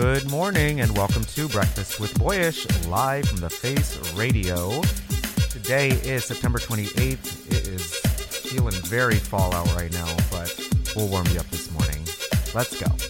Good morning and welcome to Breakfast with Boyyyish, live from the Face Radio. Today is September 28th. It is feeling very fall out right now, but we'll warm you up this morning. Let's go.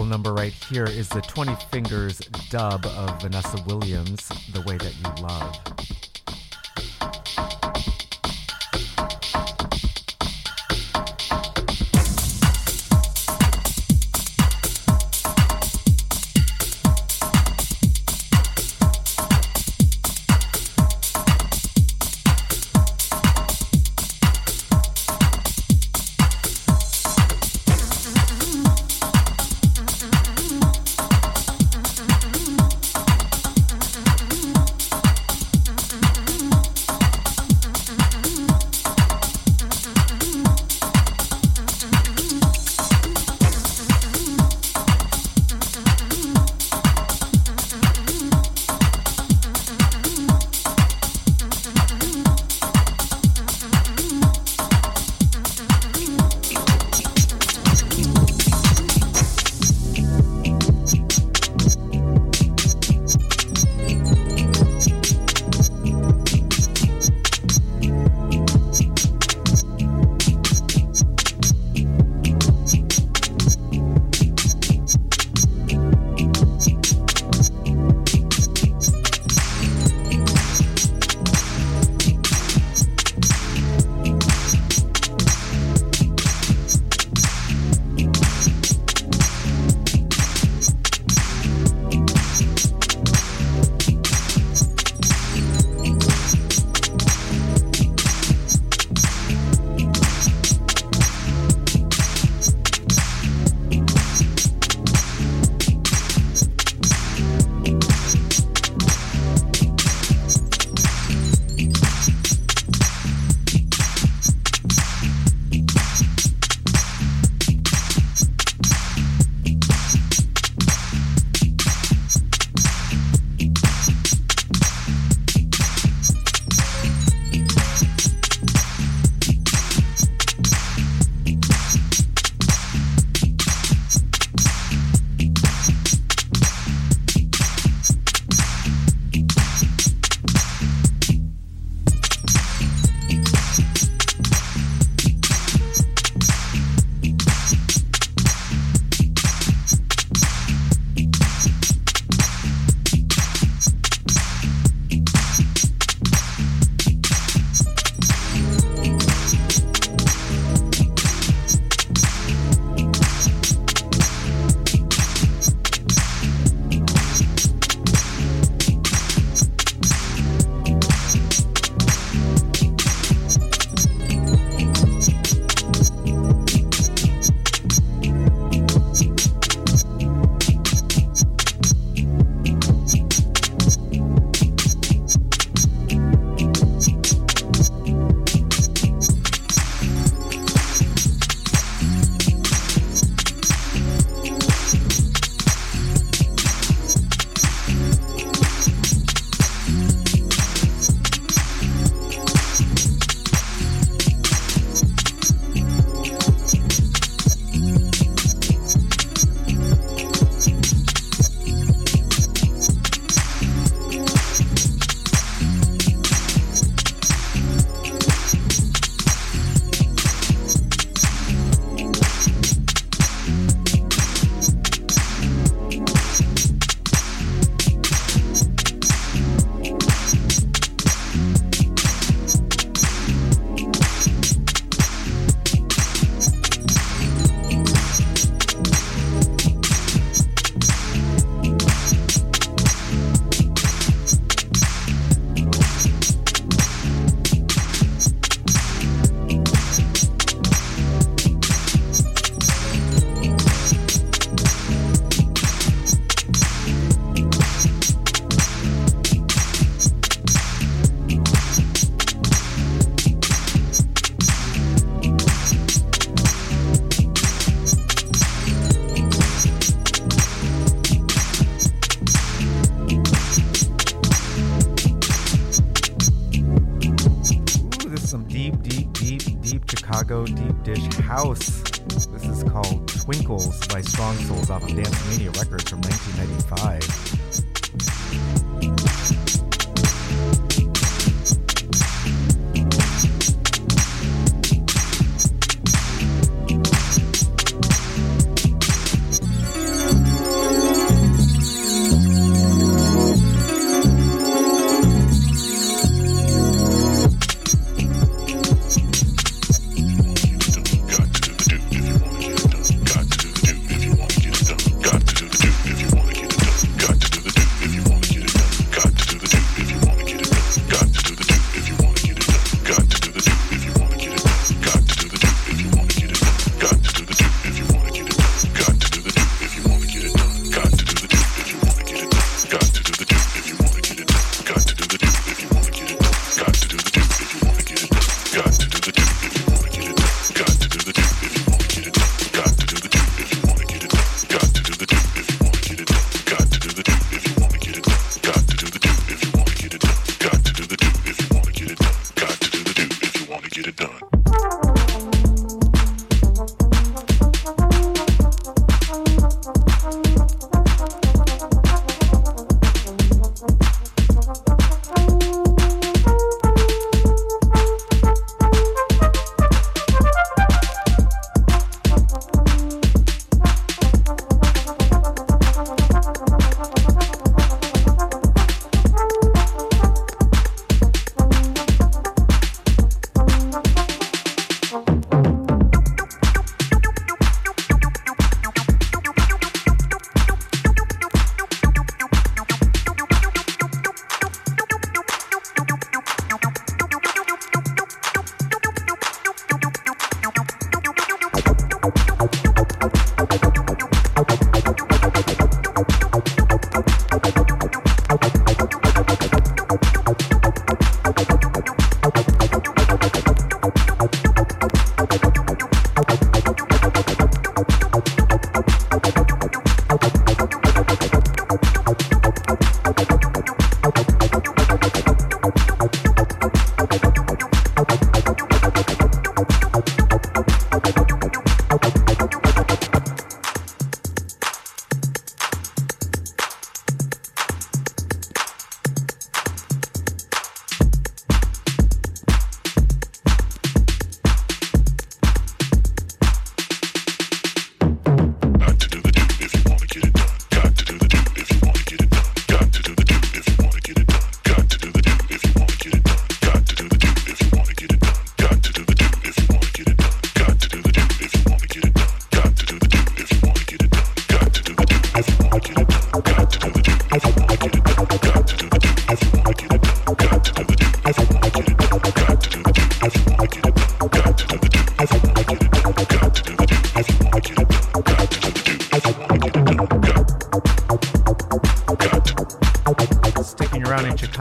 Number right here is the 20 Fingers dub of Vanessa Williams, The Way That You Love.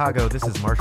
Chicago. This is Marshall.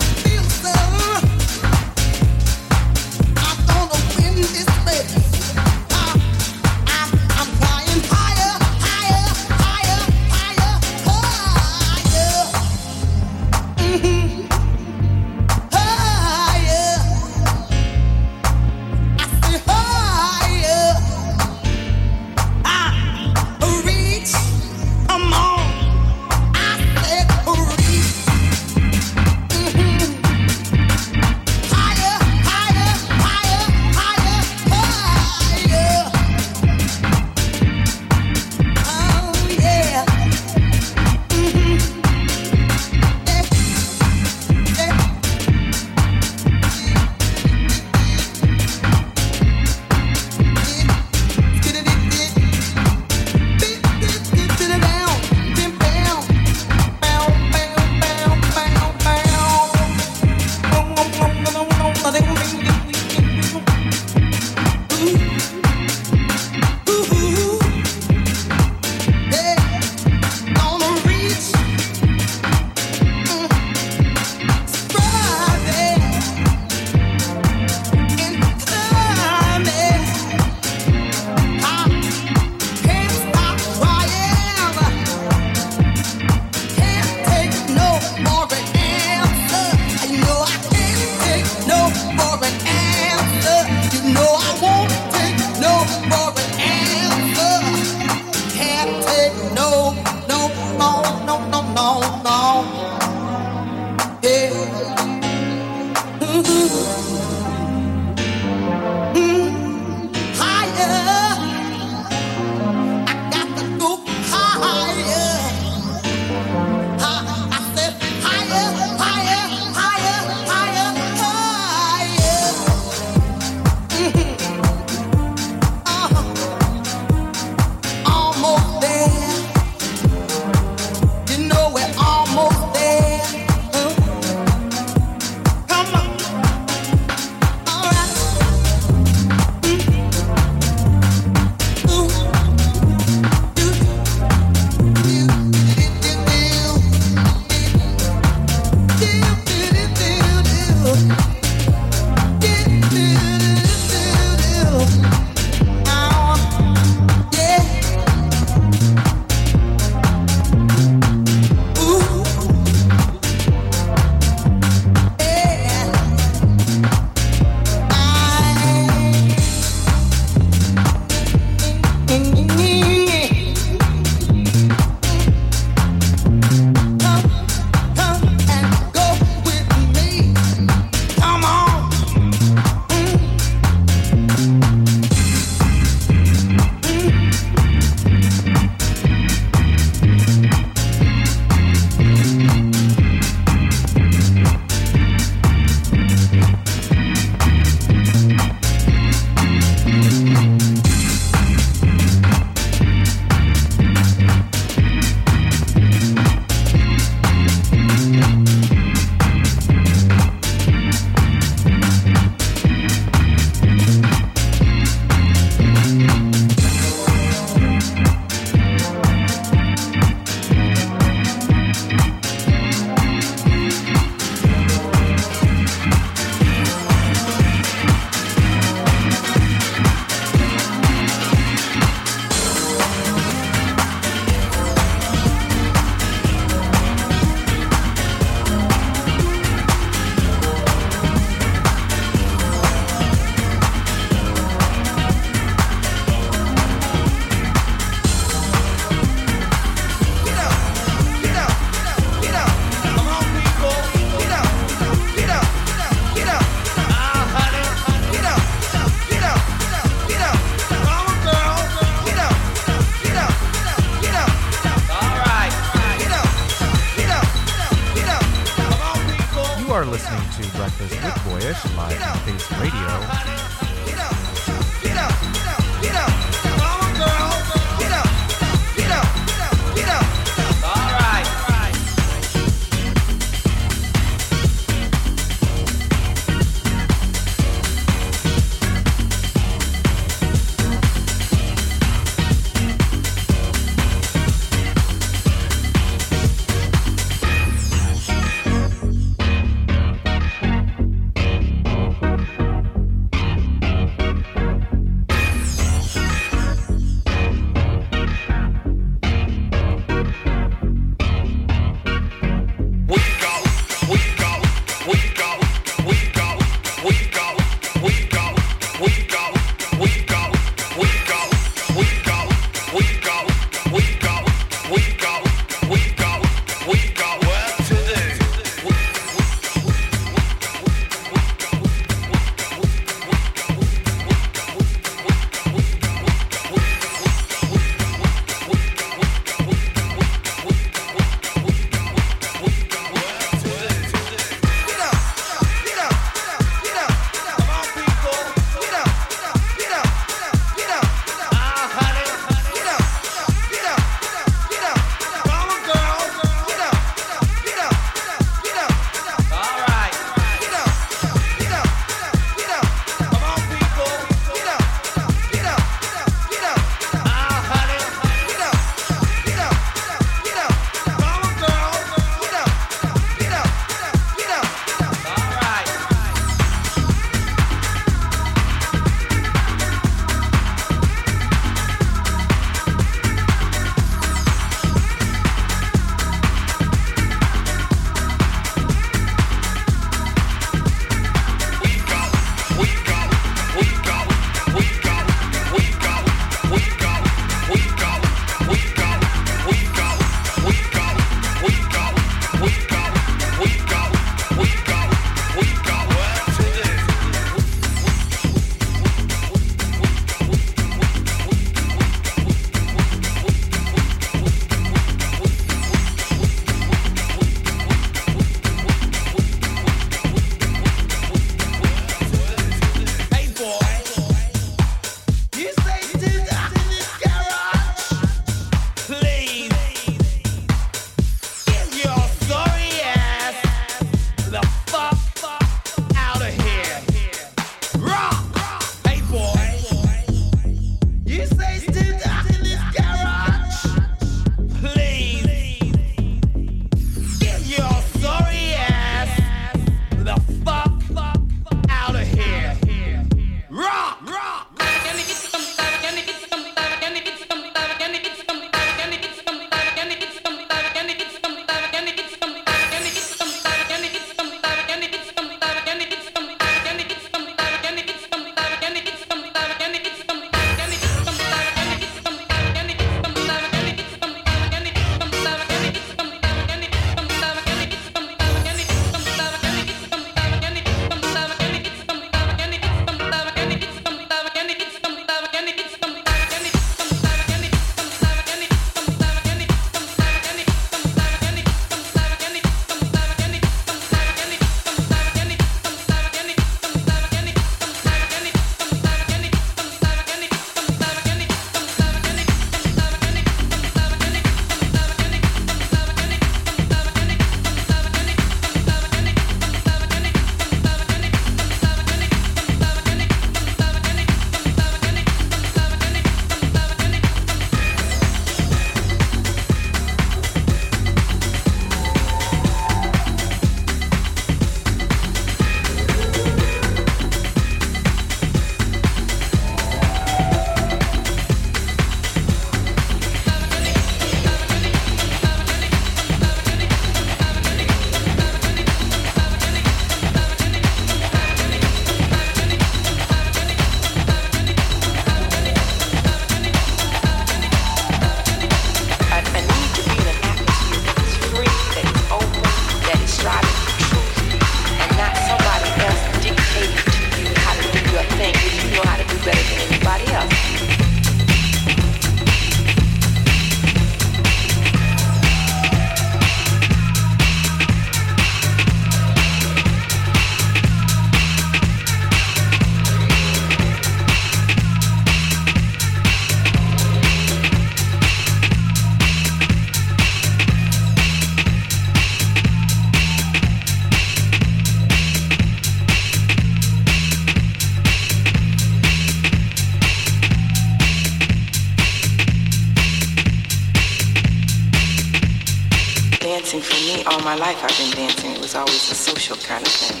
My life. I've been dancing. It was always a social kind of thing.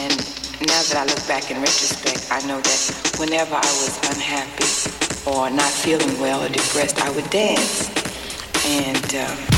And now that I look back in retrospect, I know that whenever I was unhappy or not feeling well or depressed, I would dance. And um,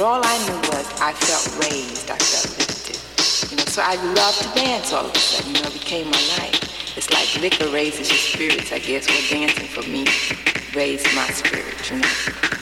But all I knew was I felt raised, I felt lifted. You know, so I loved to dance all of a sudden, you know, it became my life. It's like liquor raises your spirits, I guess. Well, dancing for me raised my spirit, you know.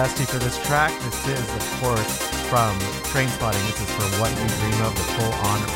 Bestie for this track. This is, of course, from Trainspotting. This is for What You Dream of, the full on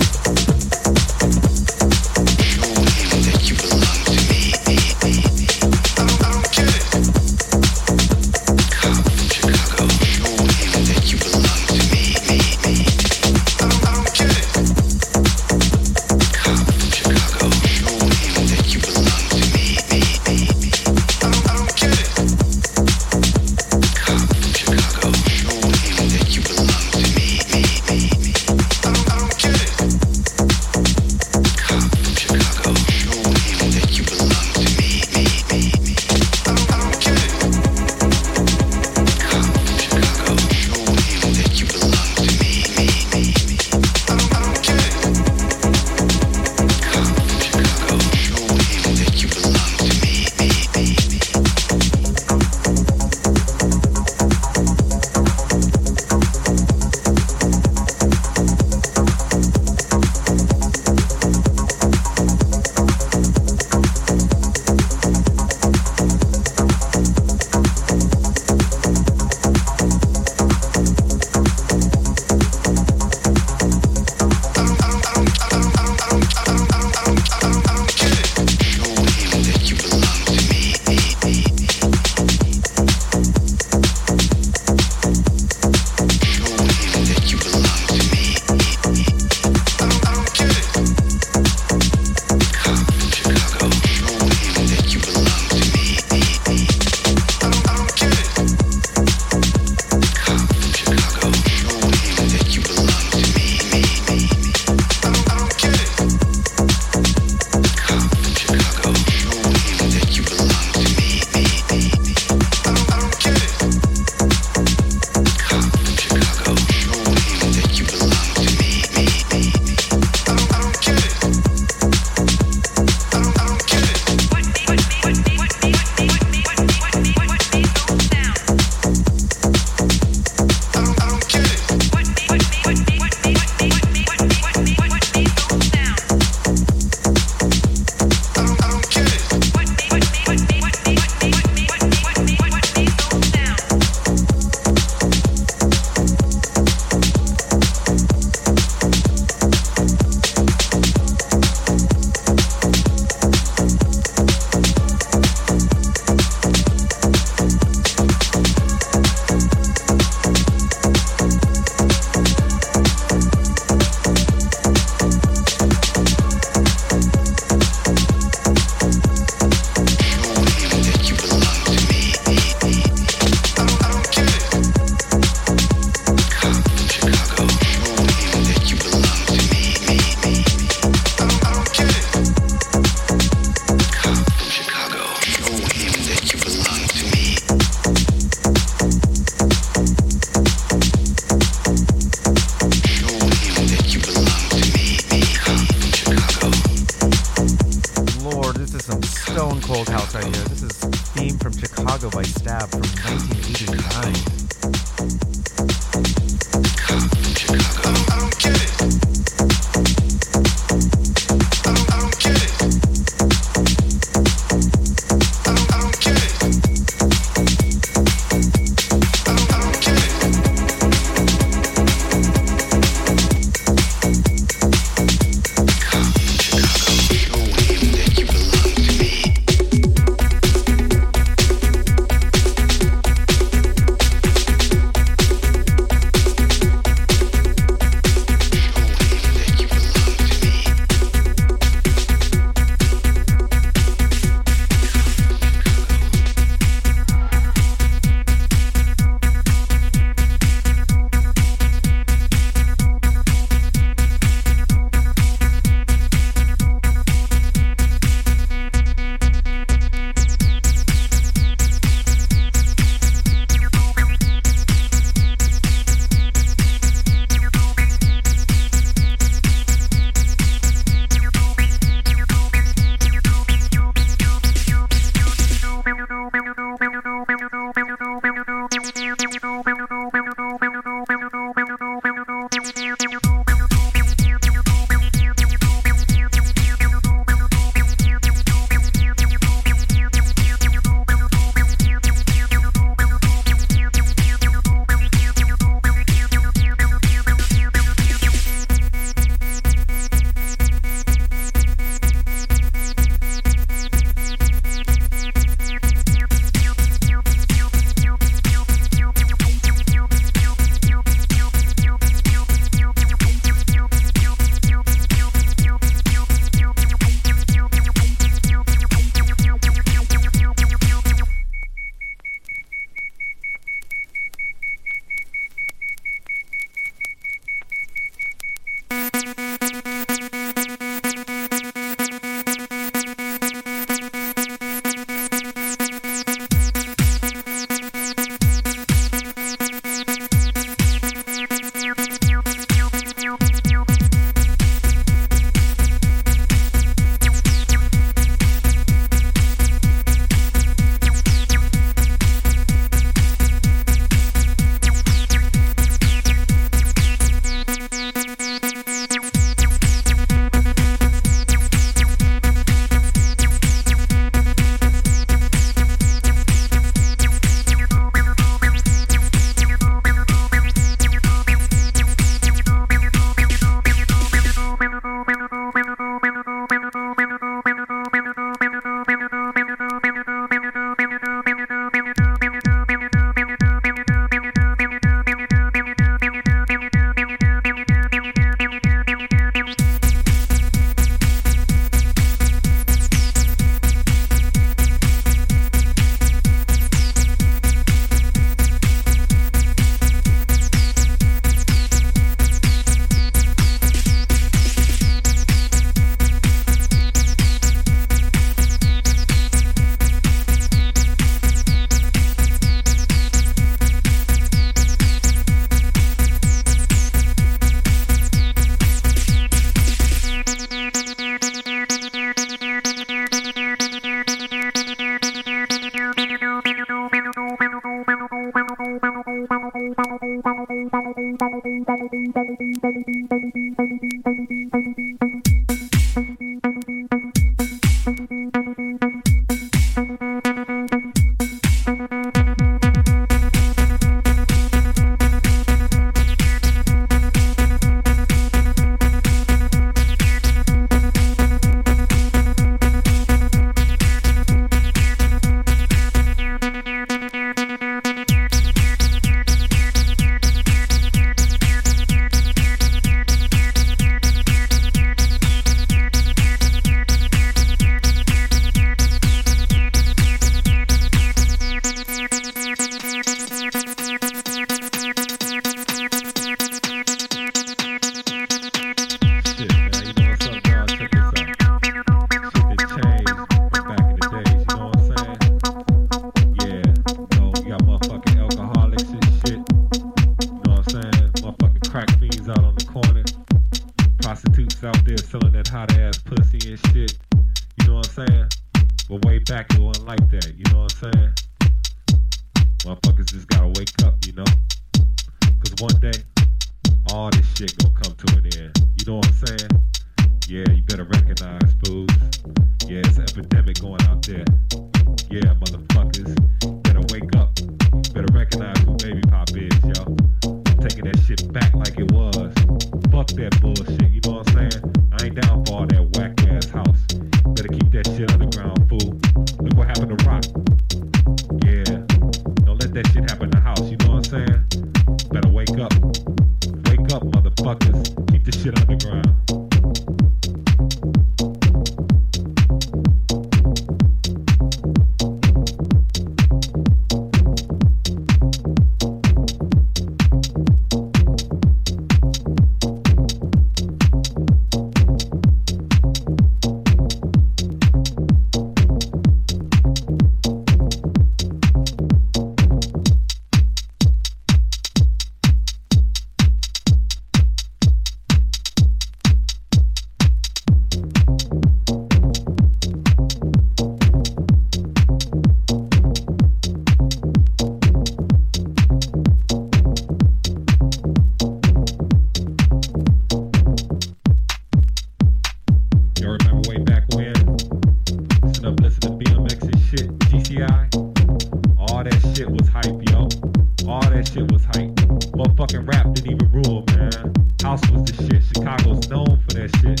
was hype. Motherfucking rap didn't even rule, man. House was the shit. Chicago's known for that shit.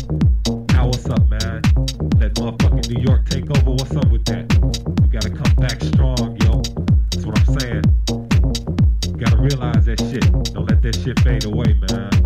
Now what's up, man? Let motherfucking New York take over. What's up with that? We gotta come back strong, yo. That's what I'm saying. You gotta realize that shit. Don't let that shit fade away, man.